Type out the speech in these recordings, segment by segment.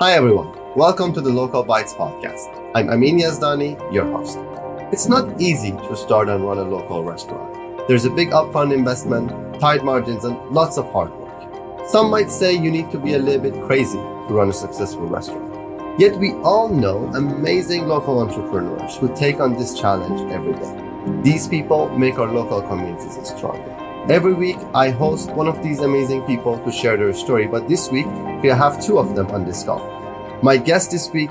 Hi everyone, welcome to the Local Bites podcast. I'm Amin Yazdani, your host. It's not easy to start and run a local restaurant. There's a big upfront investment, tight margins, and lots of hard work. Some might say you need to be a little bit crazy to run a successful restaurant. Yet we all know amazing local entrepreneurs who take on this challenge every day. These people make our local communities stronger. Every week, I host one of these amazing people to share their story, but this week, we have two of them on this call. My guests this week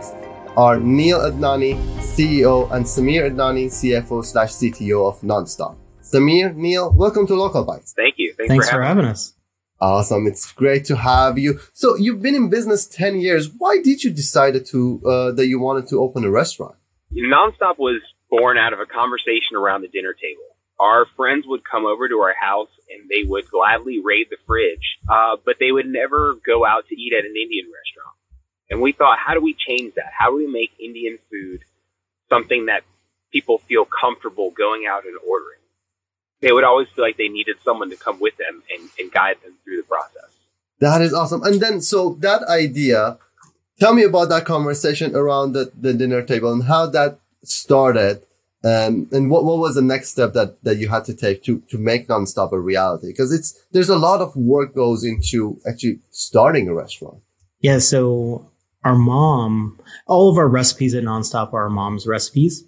are Neal Idnani, CEO, and Samir Idnani, CFO slash CTO of NaanStop. Samir, Neal, welcome to Local Bites. Thank you. Thanks, Thanks for, having, for having us. Awesome. It's great to have you. So you've been in business 10 years. Why did you decide to, uh, that you wanted to open a restaurant? NaanStop was born out of a conversation around the dinner table our friends would come over to our house and they would gladly raid the fridge, uh, but they would never go out to eat at an Indian restaurant. And we thought, how do we change that? How do we make Indian food something that people feel comfortable going out and ordering? They would always feel like they needed someone to come with them and, and guide them through the process. That is awesome. And then, so that idea, tell me about that conversation around the, the dinner table and how that started um, and what, what was the next step that, that you had to take to, to make NaanStop a reality? Because it's, there's a lot of work goes into actually starting a restaurant. Yeah. So our mom, all of our recipes at NaanStop are our mom's recipes.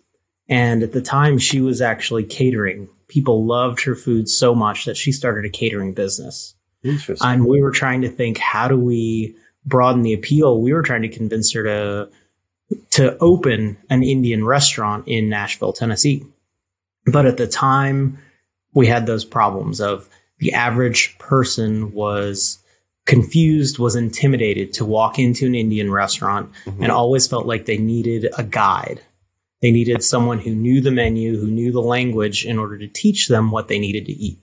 And at the time she was actually catering. People loved her food so much that she started a catering business. Interesting. And we were trying to think, how do we broaden the appeal? We were trying to convince her to to open an Indian restaurant in Nashville, Tennessee. But at the time, we had those problems of the average person was confused, was intimidated to walk into an Indian restaurant mm-hmm. and always felt like they needed a guide. They needed someone who knew the menu, who knew the language in order to teach them what they needed to eat.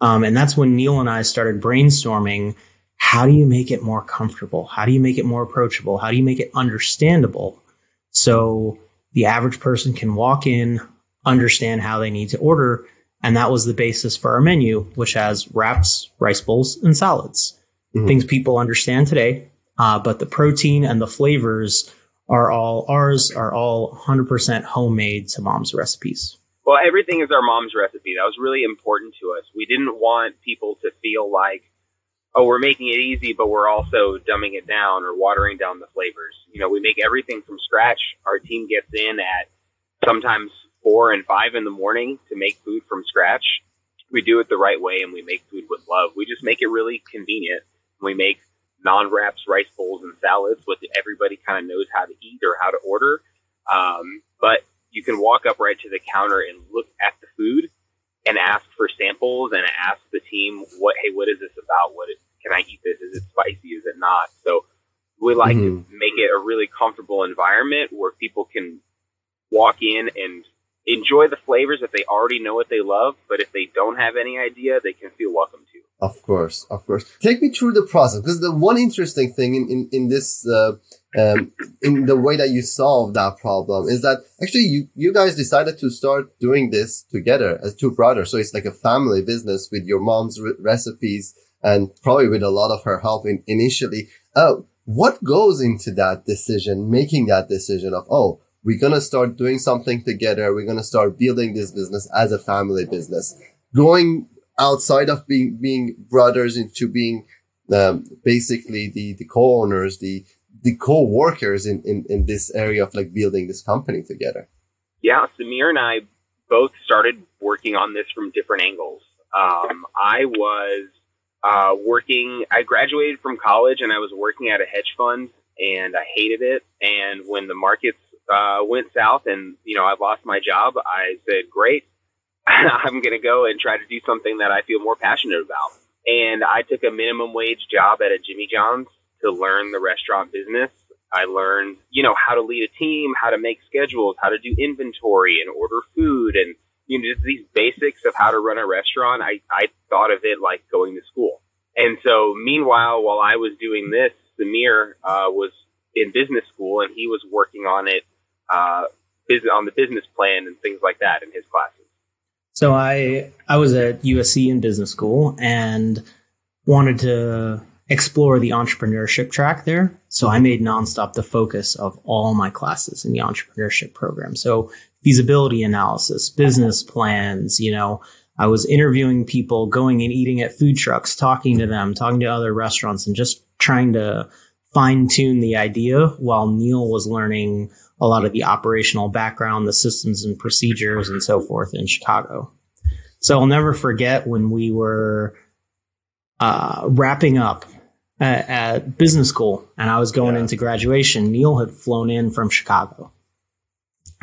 Um, and that's when Neal and I started brainstorming how do you make it more comfortable? How do you make it more approachable? How do you make it understandable? So the average person can walk in, understand how they need to order. And that was the basis for our menu, which has wraps, rice bowls, and salads. Mm-hmm. Things people understand today. Uh, but the protein and the flavors are all ours, are all 100% homemade to mom's recipes. Well, everything is our mom's recipe. That was really important to us. We didn't want people to feel like oh, we're making it easy, but we're also dumbing it down or watering down the flavors. You know, we make everything from scratch. Our team gets in at sometimes four and five in the morning to make food from scratch. We do it the right way and we make food with love. We just make it really convenient. We make naan wraps, rice bowls, and salads, what everybody kind of knows how to eat or how to order. Um, but you can walk up right to the counter and look at the food and ask for samples and ask the team what hey what is this about what is, can I eat this is it spicy is it not so like mm-hmm. to make it a really comfortable environment where people can walk in and enjoy the flavors if they already know what they love but if they don't have any idea they can feel welcome to of course of course take me through the process because the one interesting thing in in, in this uh, um, in the way that you solve that problem is that actually you, you guys decided to start doing this together as two brothers. So it's like a family business with your mom's re- recipes and probably with a lot of her help in, initially. Uh, what goes into that decision, making that decision of, oh, we're going to start doing something together. We're going to start building this business as a family business, going outside of being, being brothers into being um, basically the, the co-owners, the, the co-workers in, in, in this area of like building this company together? Yeah, Samir and I both started working on this from different angles. Um, I was uh, working, I graduated from college and I was working at a hedge fund and I hated it. And when the markets uh, went south and, you know, I lost my job, I said, great, I'm going to go and try to do something that I feel more passionate about. And I took a minimum wage job at a Jimmy John's to learn the restaurant business. I learned, you know, how to lead a team, how to make schedules, how to do inventory and order food and, you know, just these basics of how to run a restaurant. I, I thought of it like going to school. And so meanwhile, while I was doing this, Samir, uh, was in business school and he was working on it, uh, on the business plan and things like that in his classes. So I, I was at USC in business school and wanted to explore the entrepreneurship track there. So I made NaanStop the focus of all my classes in the entrepreneurship program. So feasibility analysis, business plans, you know, I was interviewing people, going and eating at food trucks, talking to them, talking to other restaurants, and just trying to fine tune the idea while Neal was learning a lot of the operational background, the systems and procedures, and so forth in Chicago. So I'll never forget when we were uh, wrapping up at, at, business school and I was going yeah. into graduation. Neal had flown in from Chicago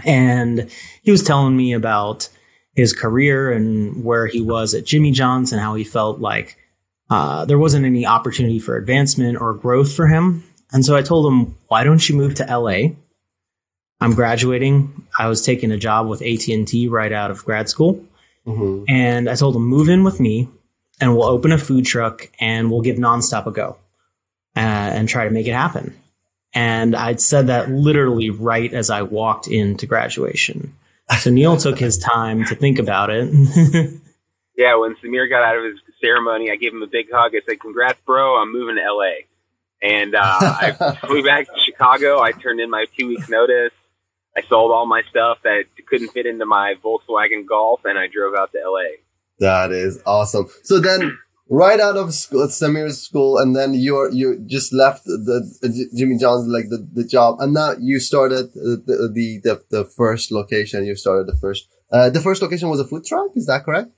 and he was telling me about his career and where he was at Jimmy John's and how he felt like uh, there wasn't any opportunity for advancement or growth for him. And so I told him, "Why don't you move to LA? I'm graduating. I was taking a job with AT and T right out of grad school, mm-hmm. and I told him, move in with me, and we'll open a food truck and we'll give NaanStop a go, uh, and try to make it happen." And I'd said that literally right as I walked into graduation. So Neal took his time to think about it. yeah, when Samir got out of his ceremony, I gave him a big hug. I said, "Congrats, bro! I'm moving to LA." And uh, I flew back to Chicago. I turned in my two weeks notice. I sold all my stuff that couldn't fit into my Volkswagen Golf, and I drove out to LA. That is awesome. So then, right out of school, Samir's school, and then you're you just left the, the Jimmy John's like the, the job, and now you started the, the the the first location. You started the first. Uh, the first location was a food truck. Is that correct?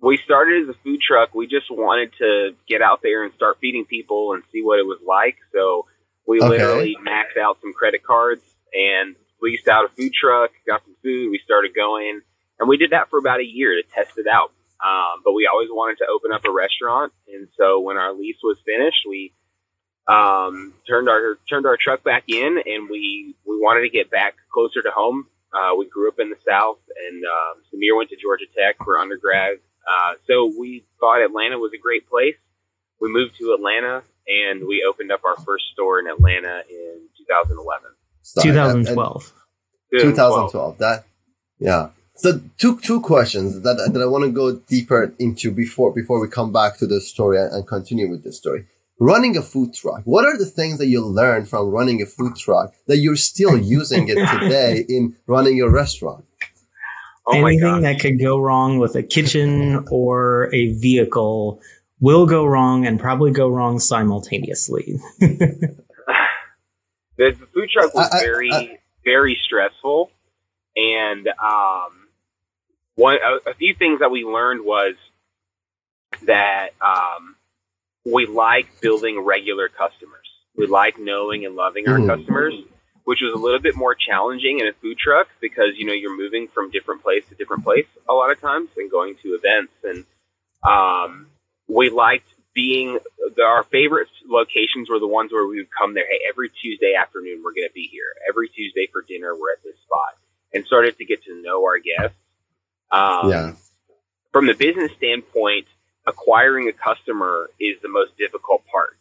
We started as a food truck. We just wanted to get out there and start feeding people and see what it was like. So we okay. literally maxed out some credit cards and leased out a food truck, got some food. We started going, and we did that for about a year to test it out. Um, but we always wanted to open up a restaurant, and so when our lease was finished, we um, turned our turned our truck back in, and we we wanted to get back closer to home. Uh, we grew up in the South, and um, Samir went to Georgia Tech for undergrad. Uh, so we thought Atlanta was a great place. We moved to Atlanta, and we opened up our first store in Atlanta in 2011. 2012. 2012. That, yeah. So two two questions that that I want to go deeper into before before we come back to the story and continue with the story. Running a food truck. What are the things that you learned from running a food truck that you're still using it today in running your restaurant? Oh Anything that could go wrong with a kitchen or a vehicle will go wrong and probably go wrong simultaneously. the, the food truck was I, very, I, very stressful. And um, one a, a, few things that we learned was that um, we like building regular customers. We like knowing and loving our mm. customers, which was a little bit more challenging in a food truck because you know you're moving from different place to different place a lot of times and going to events and um, we liked being the, our favorite locations were the ones where we would come there. Hey, every Tuesday afternoon we're going to be here. Every Tuesday for dinner we're at this spot, and started to get to know our guests um, yeah. From the business standpoint, acquiring a customer is the most difficult part.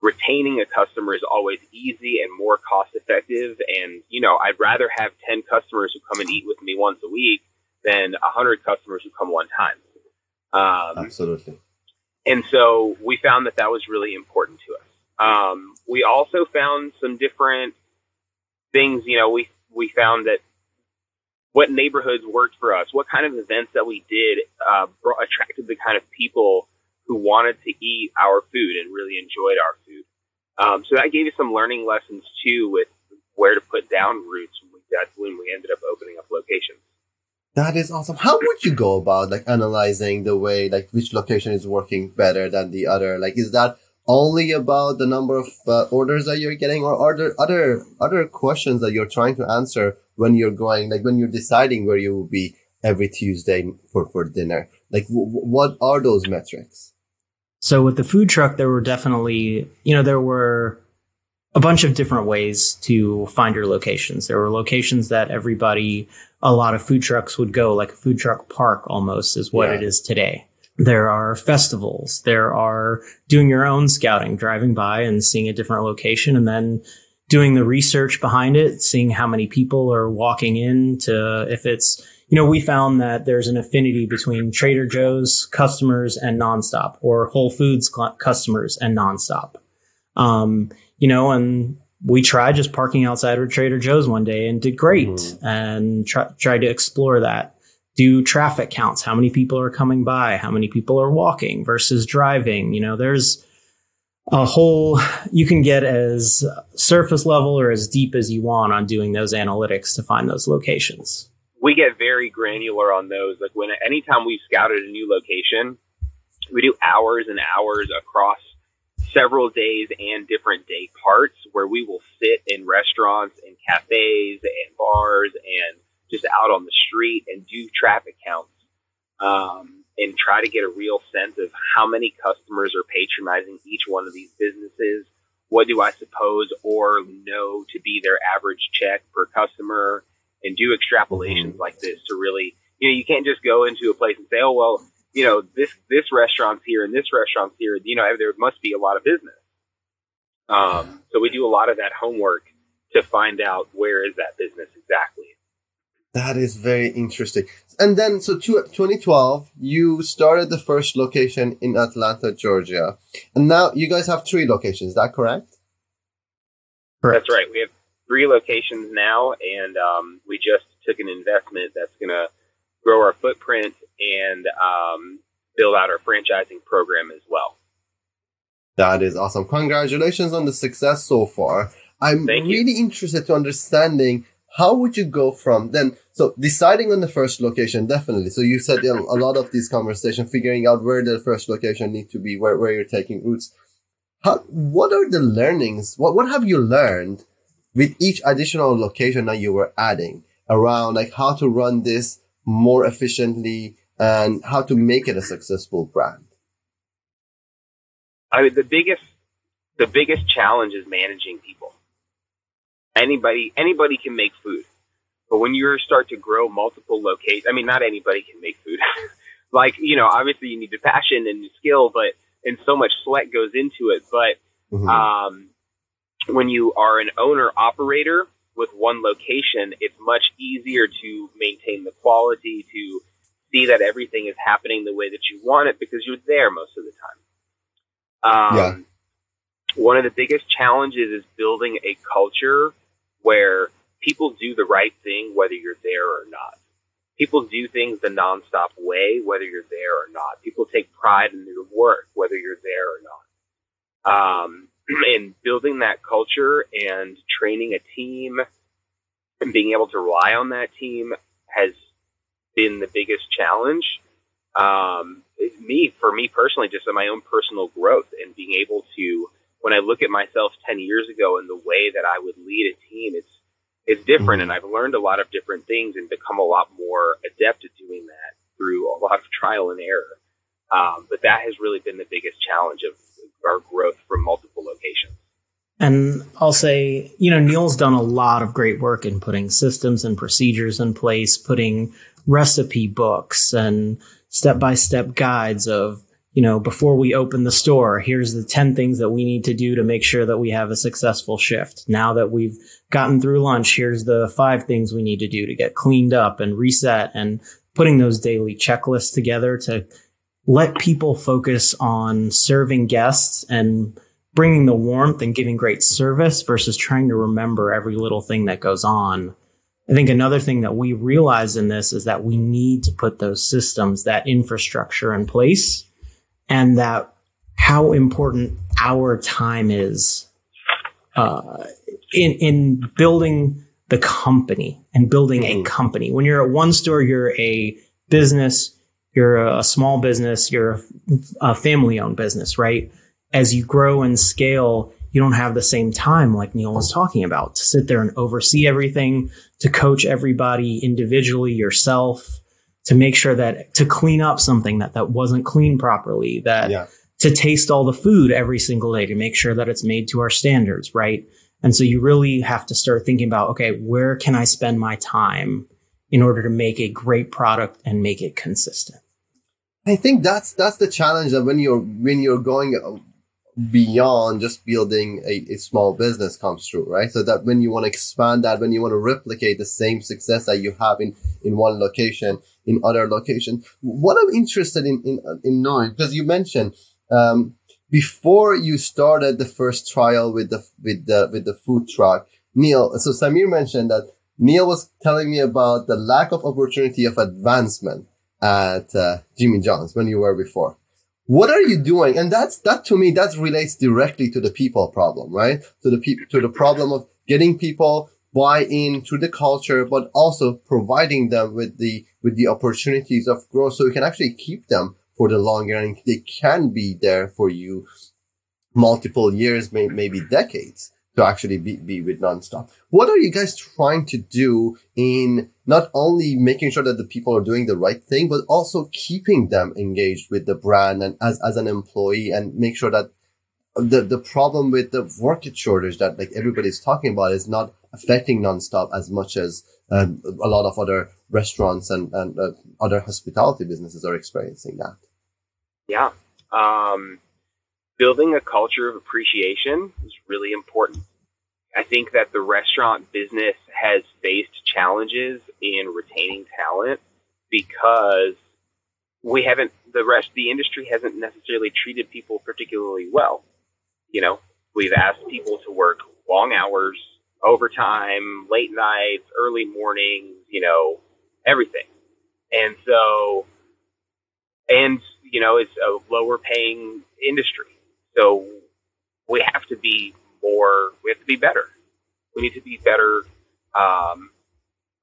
Retaining a customer is always easy and more cost effective. And, you know, I'd rather have 10 customers who come and eat with me once a week than 100 customers who come one time. Um, Absolutely. And so we found that that was really important to us. Um, we also found some different things. You know, we we found that what neighborhoods worked for us, what kind of events that we did uh, brought, attracted the kind of people who wanted to eat our food and really enjoyed our food. Um, so that gave us some learning lessons too with where to put down roots. That's when we ended up opening up locations. That is awesome. How would you go about like analyzing the way like which location is working better than the other? Like, is that only about the number of uh, orders that you're getting, or are there other other questions that you're trying to answer when you're going, like when you're deciding where you will be every Tuesday for, for dinner? Like, w- what are those metrics? So with the food truck, there were definitely, you know, there were a bunch of different ways to find your locations. There were locations that everybody, a lot of food trucks would go, like a food truck park almost is what yeah. it is today. There are festivals. There are doing your own scouting, driving by and seeing a different location and then doing the research behind it, seeing how many people are walking in to if it's you know, we found that there's an affinity between Trader Joe's customers and NaanStop, or Whole Foods cl- customers and NaanStop. Um, you know, and we tried just parking outside of Trader Joe's one day and did great, mm-hmm. and try, tried to explore that. Do traffic counts? How many people are coming by? How many people are walking versus driving? You know, there's a whole you can get as surface level or as deep as you want on doing those analytics to find those locations we get very granular on those. Like when anytime we've scouted a new location, we do hours and hours across several days and different day parts where we will sit in restaurants and cafes and bars and just out on the street and do traffic counts um, and try to get a real sense of how many customers are patronizing each one of these businesses. What do I suppose or know to be their average check per customer? and do extrapolations mm-hmm. like this to really, you know, you can't just go into a place and say, oh, well, you know, this, this restaurant's here and this restaurant's here. You know, there must be a lot of business. Um, so we do a lot of that homework to find out where is that business exactly. That is very interesting. And then, so to, 2012, you started the first location in Atlanta, Georgia. And now you guys have three locations. Is that correct? correct? That's right. We have three locations now, and um, we just took an investment that's going to grow our footprint and um, build out our franchising program as well. That is awesome. Congratulations on the success so far. I'm really interested to understanding how would you go from then so deciding on the first location definitely so you said a lot of these conversations figuring out where the first location need to be where, where you're taking roots how what are the learnings what what have you learned with each additional location that you were adding around like how to run this more efficiently and how to make it a successful brand? I mean, the biggest, the biggest challenge is managing people. Anybody, anybody can make food, but when you start to grow multiple locations, I mean, not anybody can make food. like, you know, obviously you need the passion and the skill, but, and so much sweat goes into it. But, mm-hmm. um, when you are an owner operator with one location, it's much easier to maintain the quality, to see that everything is happening the way that you want it because you're there most of the time. Um, yeah. One of the biggest challenges is building a culture where people do the right thing whether you're there or not. People do things the NaanStop way whether you're there or not. People take pride in their work whether you're there or not. Um, and building that culture and training a team and being able to rely on that team has been the biggest challenge. Um, me, for me personally, just in my own personal growth and being able to, when I look at myself 10 years ago and the way that I would lead a team, it's, it's different. And I've learned a lot of different things and become a lot more adept at doing that through a lot of trial and error. Um, but that has really been the biggest challenge of our growth from multiple locations. And I'll say, you know, Neal's done a lot of great work in putting systems and procedures in place, putting recipe books and step by step guides of, you know, before we open the store, here's the 10 things that we need to do to make sure that we have a successful shift. Now that we've gotten through lunch, here's the five things we need to do to get cleaned up and reset and putting those daily checklists together to let people focus on serving guests and bringing the warmth and giving great service versus trying to remember every little thing that goes on. I think another thing that we realize in this is that we need to put those systems, that infrastructure in place, and that how important our time is uh, in in building the company and building a mm-hmm. company. When you're at one store, you're a business you're a small business, you're a family owned business, right? As you grow and scale, you don't have the same time like Neal was talking about to sit there and oversee everything, to coach everybody individually yourself, to make sure that to clean up something that that wasn't cleaned properly, that yeah. to taste all the food every single day to make sure that it's made to our standards, right? And so you really have to start thinking about, okay, where can I spend my time in order to make a great product and make it consistent. I think that's that's the challenge that when you're when you're going uh, beyond just building a, a small business comes true, right? So that when you want to expand that, when you want to replicate the same success that you have in, in one location, in other location, what I'm interested in, in, in knowing, because you mentioned, um, before you started the first trial with the, with the, with the food truck, Neal, so Samir mentioned that Neal was telling me about the lack of opportunity of advancement at uh, Jimmy John's when you were before what are you doing? And that's, that to me, that relates directly to the people problem, right? To the people, to the problem of getting people buy into the culture, but also providing them with the, with the opportunities of growth so you can actually keep them for the longer and they can be there for you multiple years, may, maybe decades to actually be, be with NaanStop. What are you guys trying to do in not only making sure that the people are doing the right thing, but also keeping them engaged with the brand and as, as an employee and make sure that the, the problem with the work shortage that like everybody's talking about is not affecting NaanStop as much as um, a lot of other restaurants and, and uh, other hospitality businesses are experiencing that. Yeah. Um, building a culture of appreciation is really important. I think that the restaurant business has faced challenges in retaining talent because we haven't the rest the industry hasn't necessarily treated people particularly well. You know, we've asked people to work long hours, overtime, late nights, early mornings, you know, everything. And so and you know, it's a lower paying industry. So we have to be more, we have to be better. We need to be better um,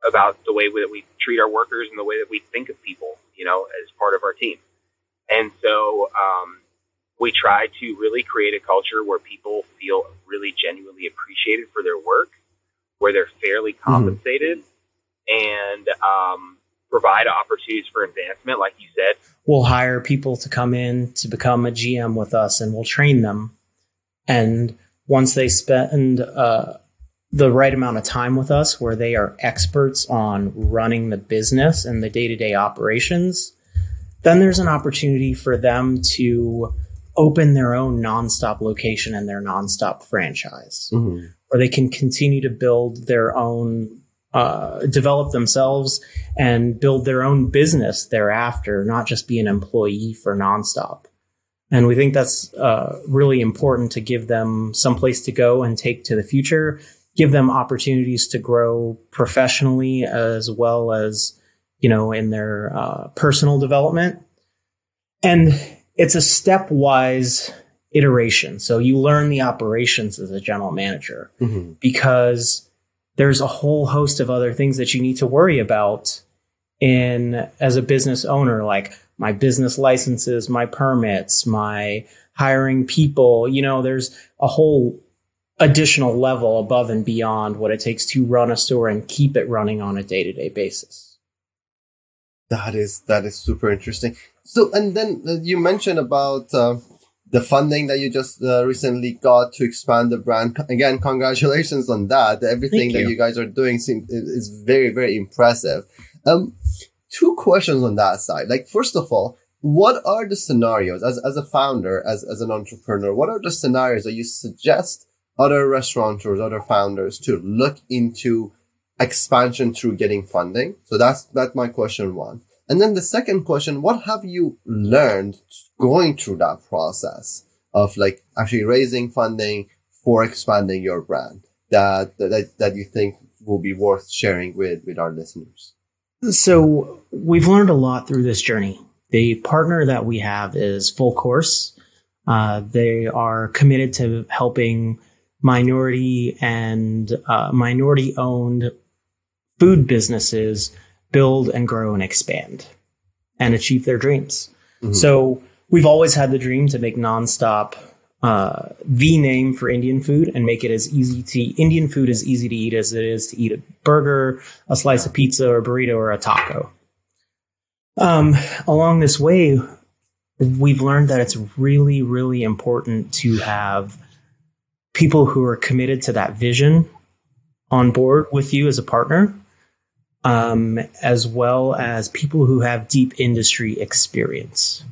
about the way that we treat our workers and the way that we think of people, you know, as part of our team. And so um, we try to really create a culture where people feel really genuinely appreciated for their work, where they're fairly mm-hmm. compensated, mm-hmm. and um, provide opportunities for advancement, like you said. We'll hire people to come in to become a GM with us, and we'll train them. And once they spend uh, the right amount of time with us, where they are experts on running the business and the day to day operations, then there's an opportunity for them to open their own NaanStop location and their NaanStop franchise, mm-hmm. where they can continue to build their own uh, develop themselves and build their own business thereafter, not just be an employee for NaanStop. And we think that's uh, really important to give them some place to go and take to the future, give them opportunities to grow professionally as well as, you know, in their uh, personal development. And it's a stepwise iteration. So you learn the operations as a general manager mm-hmm. because there's a whole host of other things that you need to worry about in as a business owner like my business licenses my permits my hiring people you know there's a whole additional level above and beyond what it takes to run a store and keep it running on a day-to-day basis that is that is super interesting so and then uh, you mentioned about uh, the funding that you just uh, recently got to expand the brand. Again, congratulations on that. Everything that you guys are doing seems, is very, very impressive. Um, two questions on that side. Like, first of all, what are the scenarios as, as a founder, as, as an entrepreneur? What are the scenarios that you suggest other restaurateurs, other founders to look into expansion through getting funding? So that's, that's my question one. And then the second question, what have you learned going through that process of like actually raising funding for expanding your brand that, that, that you think will be worth sharing with, with our listeners? So we've learned a lot through this journey. The partner that we have is Full Course. Uh, they are committed to helping minority and uh, minority owned food businesses build and grow and expand and achieve their dreams. Mm-hmm. So we've always had the dream to make NaanStop uh, the name for Indian food and make it as easy to eat. Indian food as easy to eat as it is to eat a burger, a slice of pizza, or a burrito, or a taco. Um, along this way, we've learned that it's really, really important to have people who are committed to that vision on board with you as a partner um, as well as people who have deep industry experience.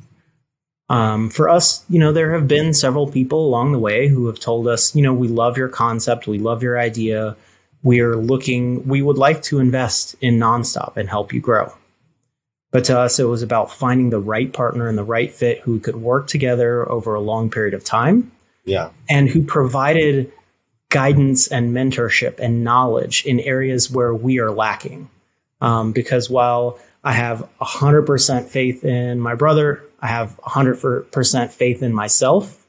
Um, for us, you know, there have been several people along the way who have told us, you know, we love your concept, we love your idea. We are looking, we would like to invest in NaanStop and help you grow. But to us, it was about finding the right partner and the right fit who could work together over a long period of time. Yeah. And who provided guidance and mentorship and knowledge in areas where we are lacking. Um, because while I have 100% faith in my brother, I have 100% faith in myself,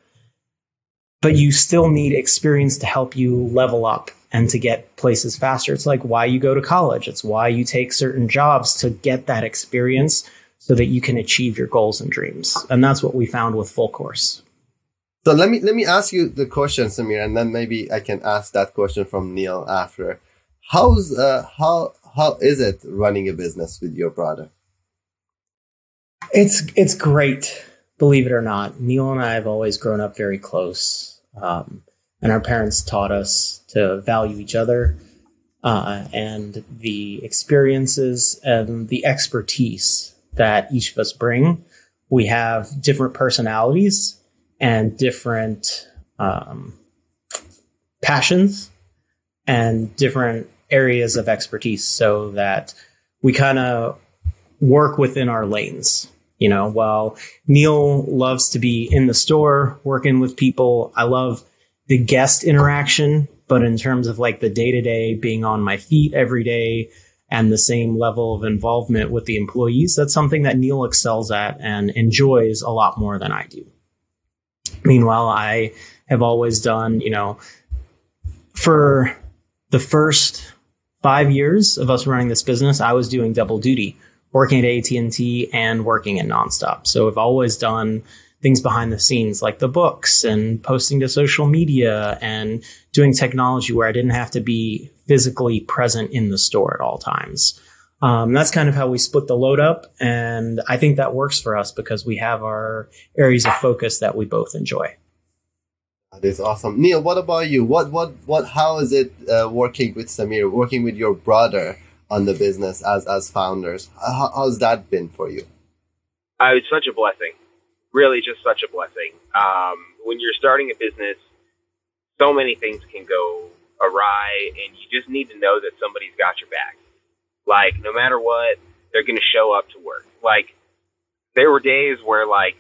but you still need experience to help you level up and to get places faster. It's like why you go to college, it's why you take certain jobs to get that experience so that you can achieve your goals and dreams. And that's what we found with Full Course. So let me let me ask you the question, Samir, and then maybe I can ask that question from Neal after. How's uh how how is it running a business with your brother? It's it's great, believe it or not. Neal and I have always grown up very close, um, and our parents taught us to value each other uh, and the experiences and the expertise that each of us bring. We have different personalities and different um, passions and different areas of expertise so that we kind of work within our lanes. You know, while Neal loves to be in the store working with people, I love the guest interaction. But in terms of like the day to day being on my feet every day and the same level of involvement with the employees, that's something that Neal excels at and enjoys a lot more than I do. Meanwhile, I have always done, you know, for the first five years of us running this business, I was doing double duty, working at AT&T and working at NaanStop. So I've always done things behind the scenes like the books and posting to social media and doing technology where I didn't have to be physically present in the store at all times. Um, that's kind of how we split the load up. And I think that works for us because we have our areas of focus that we both enjoy. That is awesome. Neal, what about you? What, what, what, how is it uh, working with Samir, working with your brother on the business as, as founders? How, how's that been for you? Uh, it's such a blessing. Really, just such a blessing. Um, when you're starting a business, so many things can go awry, and you just need to know that somebody's got your back like, no matter what, they're going to show up to work. Like, there were days where, like,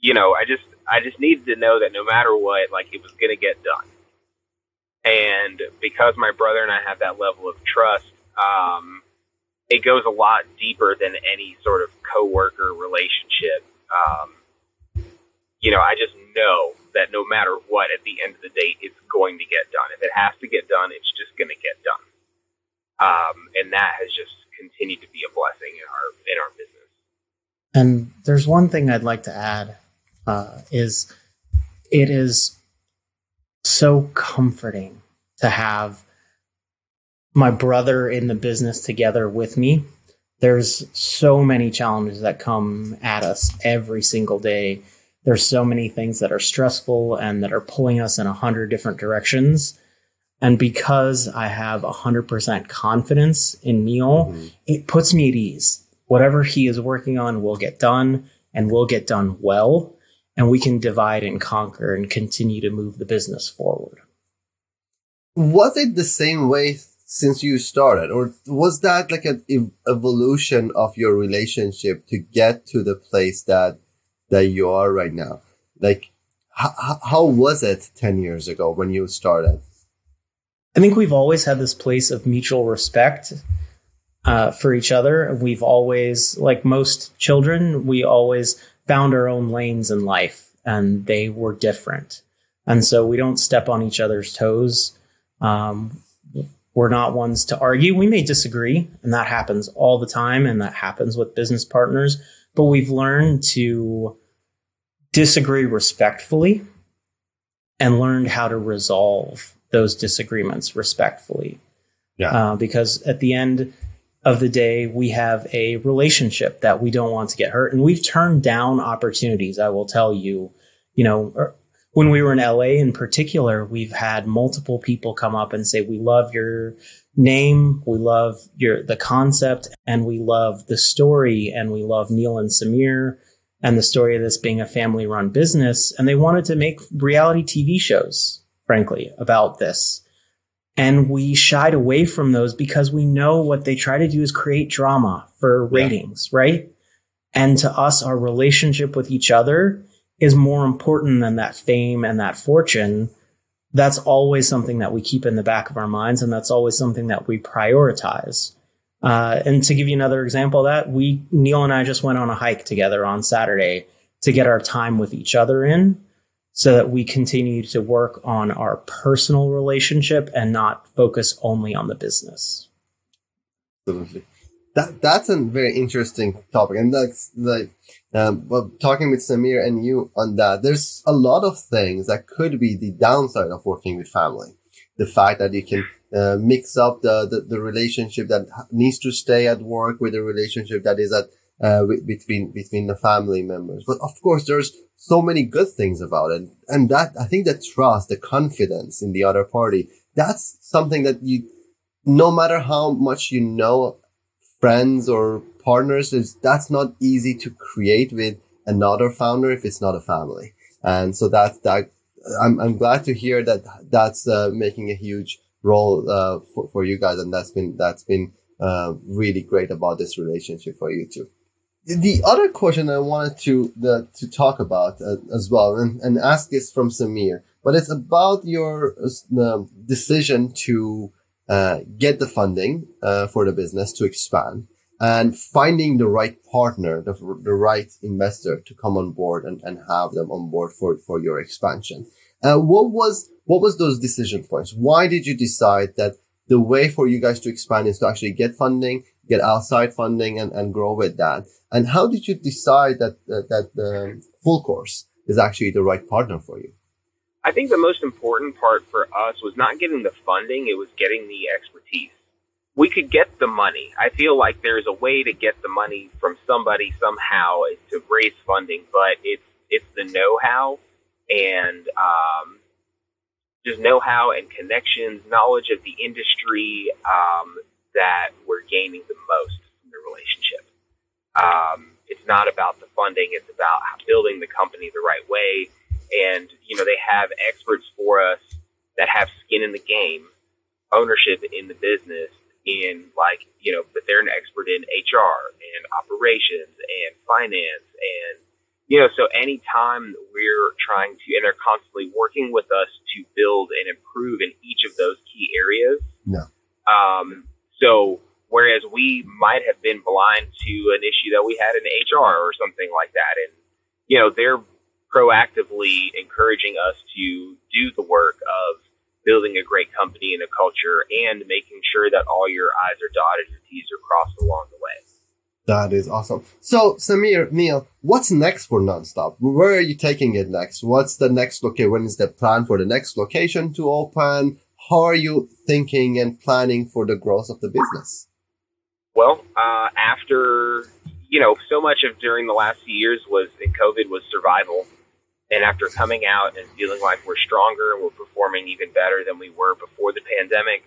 you know, I just, I just needed to know that no matter what, like, it was going to get done. And because my brother and I have that level of trust, um, it goes a lot deeper than any sort of coworker relationship. Um, you know, I just know that no matter what, at the end of the day, it's going to get done. If it has to get done, it's just going to get done um, and that has just continued to be a blessing in our in our business. And there's one thing I'd like to add uh, is it is so comforting to have my brother in the business together with me. There's so many challenges that come at us every single day. There's so many things that are stressful and that are pulling us in a hundred different directions. And because I have 100% confidence in Neal, mm-hmm. it puts me at ease. Whatever he is working on will get done and will get done well. And we can divide and conquer and continue to move the business forward. Was it the same way since you started, or was that like an evolution of your relationship to get to the place that that you are right now? Like, how, how was it 10 years ago when you started? I think we've always had this place of mutual respect uh, for each other. We've always, like most children, we always found our own lanes in life and they were different. And so we don't step on each other's toes. Um, we're not ones to argue. We may disagree, and that happens all the time, and that happens with business partners. But we've learned to disagree respectfully and learned how to resolve those disagreements respectfully. Yeah. Uh, because at the end of the day, we have a relationship that we don't want to get hurt. And we've turned down opportunities. I will tell you, you know, er, when we were in LA in particular, we've had multiple people come up and say, we love your name. We love your, the concept and we love the story and we love Neal and Samir and the story of this being a family run business. And they wanted to make reality TV shows, frankly, about this. And we shied away from those because we know what they try to do is create drama for ratings, yeah. right? And to us, our relationship with each other is more important than that fame and that fortune. That's always something that we keep in the back of our minds. And that's always something that we prioritize. Uh, and to give you another example of that, we Neal and I just went on a hike together on Saturday to get our time with each other in, so that we continue to work on our personal relationship and not focus only on the business. Absolutely. That that's a very interesting topic, and that's like um, well, talking with Samir and you on that. There's a lot of things that could be the downside of working with family. The fact that you can uh, mix up the, the, the relationship that needs to stay at work with the relationship that is at uh, between between the family members. But of course, there's so many good things about it, and that I think the trust, the confidence in the other party, that's something that you, no matter how much you know, friends or partners, is that's not easy to create with another founder if it's not a family. And so that's that. I'm I'm glad to hear that that's uh, making a huge role uh, for, for you guys, and that's been that's been uh, really great about this relationship for you too. The other question I wanted to the, to talk about uh, as well, and, and ask is from Samir, but it's about your uh, decision to uh, get the funding uh, for the business to expand and finding the right partner, the, the right investor to come on board and, and have them on board for, for your expansion. Uh, what was what was those decision points? Why did you decide that the way for you guys to expand is to actually get funding, get outside funding, and, and grow with that? And how did you decide that that, that the full course is actually the right partner for you? I think the most important part for us was not getting the funding; it was getting the expertise. We could get the money. I feel like there's a way to get the money from somebody somehow to raise funding, but it's it's the know-how and um, just know-how and connections, knowledge of the industry um, that we're gaining the most from the relationship. Um, it's not about the funding; it's about building the company the right way. And you know, they have experts for us that have skin in the game, ownership in the business, in like you know, but they're an expert in HR and operations and finance and you know, so anytime we're trying to, and they're constantly working with us to build and improve in each of those key areas. No. Um, so whereas we might have been blind to an issue that we had in HR or something like that, and you know, they're proactively encouraging us to do the work of building a great company and a culture and making sure that all your I's are dotted, your T's are crossed along the way. That is awesome. So, Samir, Neil, what's next for NaanStop? Where are you taking it next? What's the next location? When is the plan for the next location to open? How are you thinking and planning for the growth of the business? Well, uh, after, you know, so much of during the last few years was in COVID was survival. And after coming out and feeling like we're stronger and we're performing even better than we were before the pandemic,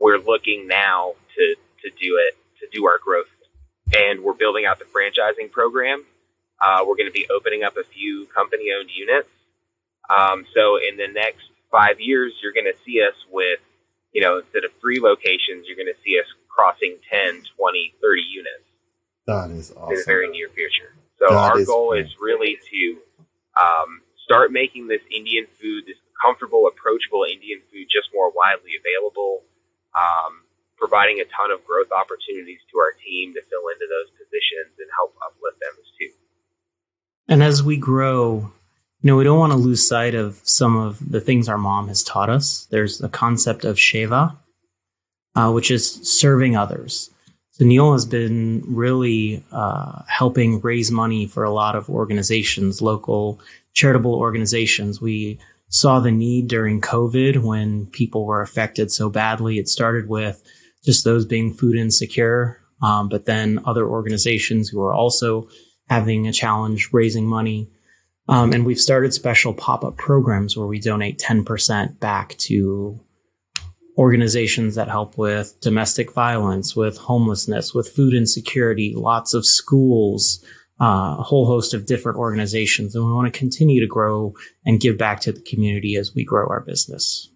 we're looking now to, to do it, to do our growth and we're building out the franchising program. Uh, we're going to be opening up a few company owned units. Um, so in the next five years, you're going to see us with, you know, instead of three locations, you're going to see us crossing 10, 20, 30 units. That is awesome. In the very near future. So that our is goal cool. is really to um, start making this Indian food, this comfortable, approachable Indian food, just more widely available. Um, providing a ton of growth opportunities to our team to fill into those positions and help uplift them too. And as we grow, you know, we don't want to lose sight of some of the things our mom has taught us. There's the concept of Seva, uh, which is serving others. So Neal has been really uh, helping raise money for a lot of organizations, local charitable organizations. We saw the need during COVID when people were affected so badly. It started with just those being food insecure, um, but then other organizations who are also having a challenge raising money. Um, and we've started special pop up programs where we donate 10% back to organizations that help with domestic violence, with homelessness, with food insecurity, lots of schools, uh, a whole host of different organizations, and we want to continue to grow and give back to the community as we grow our business.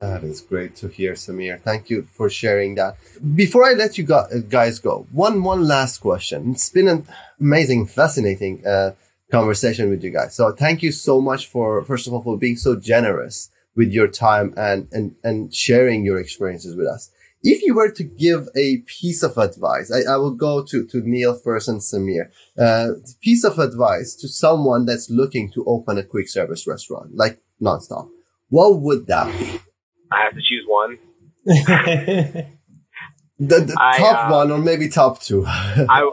That is great to hear, Samir. Thank you for sharing that. Before I let you guys go, one one last question. It's been an amazing, fascinating uh, conversation with you guys. So thank you so much for first of all for being so generous with your time and and and sharing your experiences with us. If you were to give a piece of advice, I, I will go to, to Neal first and Samir. Uh, piece of advice to someone that's looking to open a quick service restaurant, like NaanStop. What would that be? I have to choose one. the, the I, top uh, one, or maybe top two. I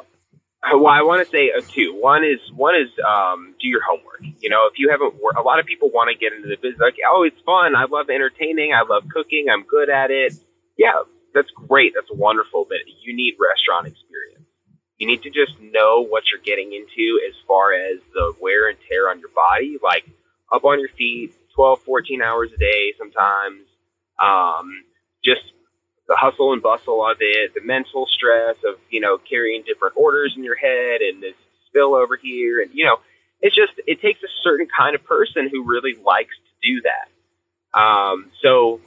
well, I want to say uh, two. One is one is um, do your homework. You know, if you haven't, a lot of people want to get into the business. Like, oh, it's fun. I love entertaining. I love cooking. I'm good at it. Yeah, that's great. That's wonderful. But you need restaurant experience. You need to just know what you're getting into as far as the wear and tear on your body, like up on your feet, 12, 14 hours a day sometimes um, just the hustle and bustle of it, the mental stress of you know carrying different orders in your head and this spill over here, and you know, it's just it takes a certain kind of person who really likes to do that. Um, so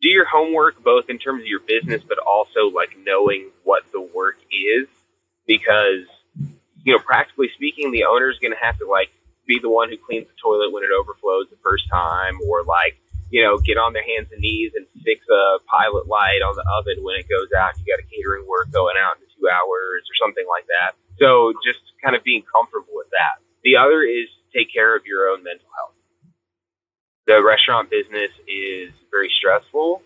do your homework both in terms of your business, but also like knowing what the work is, because you know, practically speaking, the owner is going to have to like be the one who cleans the toilet when it overflows the first time, or like you know, get on their hands and knees and fix a pilot light on the oven when it goes out. You got a catering work going out in two hours or something like that. So just kind of being comfortable with that. The other is take care of your own mental health. The restaurant business is very stressful.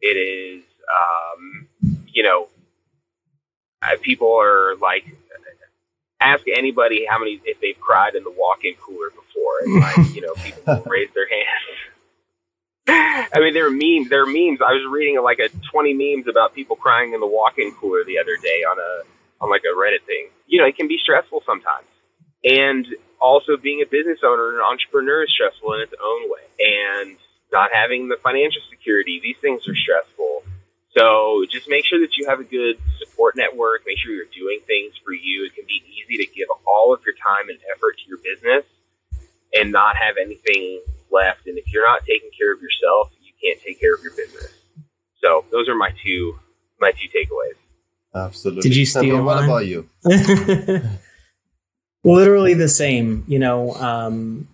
It is, um, you know, people are like, ask anybody how many, if they've cried in the walk-in cooler before. And like, you know, people raise their hands I mean, there are memes. There are memes. I was reading like a 20 memes about people crying in the walk-in cooler the other day on a on like a Reddit thing. You know, it can be stressful sometimes, and also being a business owner and an entrepreneur is stressful in its own way. And not having the financial security, these things are stressful. So just make sure that you have a good support network. Make sure you're doing things for you. It can be easy to give all of your time and effort to your business and not have anything left. And if you're not taking care of yourself, you can't take care of your business. So those are my two my two takeaways. Absolutely. Did you steal What about you? Literally the same. You know, um,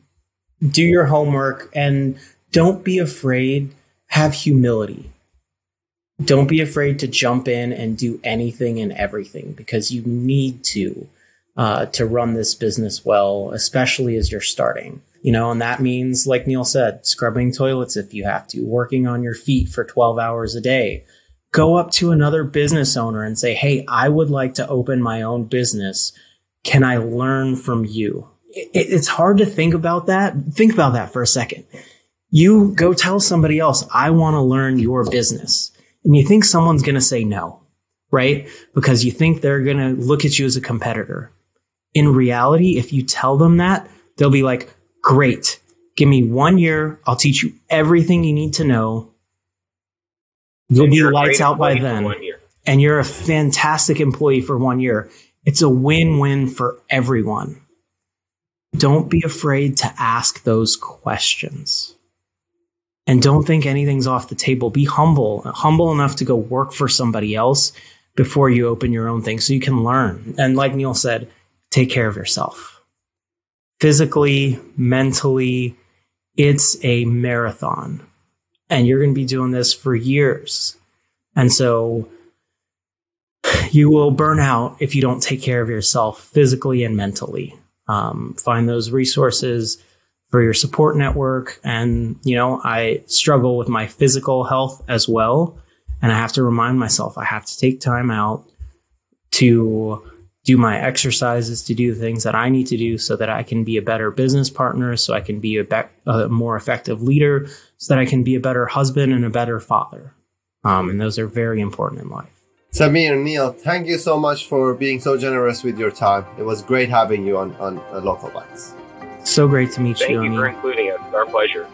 do your homework and don't be afraid. Have humility. Don't be afraid to jump in and do anything and everything because you need to uh, to run this business well, especially as you're starting. You know, and that means, like Neal said, scrubbing toilets if you have to, working on your feet for 12 hours a day. Go up to another business owner and say, Hey, I would like to open my own business. Can I learn from you? It, it's hard to think about that. Think about that for a second. You go tell somebody else, I want to learn your business. And you think someone's going to say no, right? Because you think they're going to look at you as a competitor. In reality, if you tell them that, they'll be like, Great. Give me one year. I'll teach you everything you need to know. You'll be lights out by then. And you're a fantastic employee for one year. It's a win win for everyone. Don't be afraid to ask those questions. And don't think anything's off the table. Be humble, humble enough to go work for somebody else before you open your own thing so you can learn. And like Neal said, take care of yourself physically, mentally. It's a marathon. And you're going to be doing this for years. And so you will burn out if you don't take care of yourself physically and mentally. Um, find those resources for your support network. And, you know, I struggle with my physical health as well. And I have to remind myself I have to take time out to do my exercises, to do the things that I need to do so that I can be a better business partner, so I can be a, be- a more effective leader, so that I can be a better husband and a better father. Um, and those are very important in life. Samir, Neal, thank you so much for being so generous with your time. It was great having you on, on uh, Local Bites. So great to meet thank you. Thank you for including us. It's our pleasure.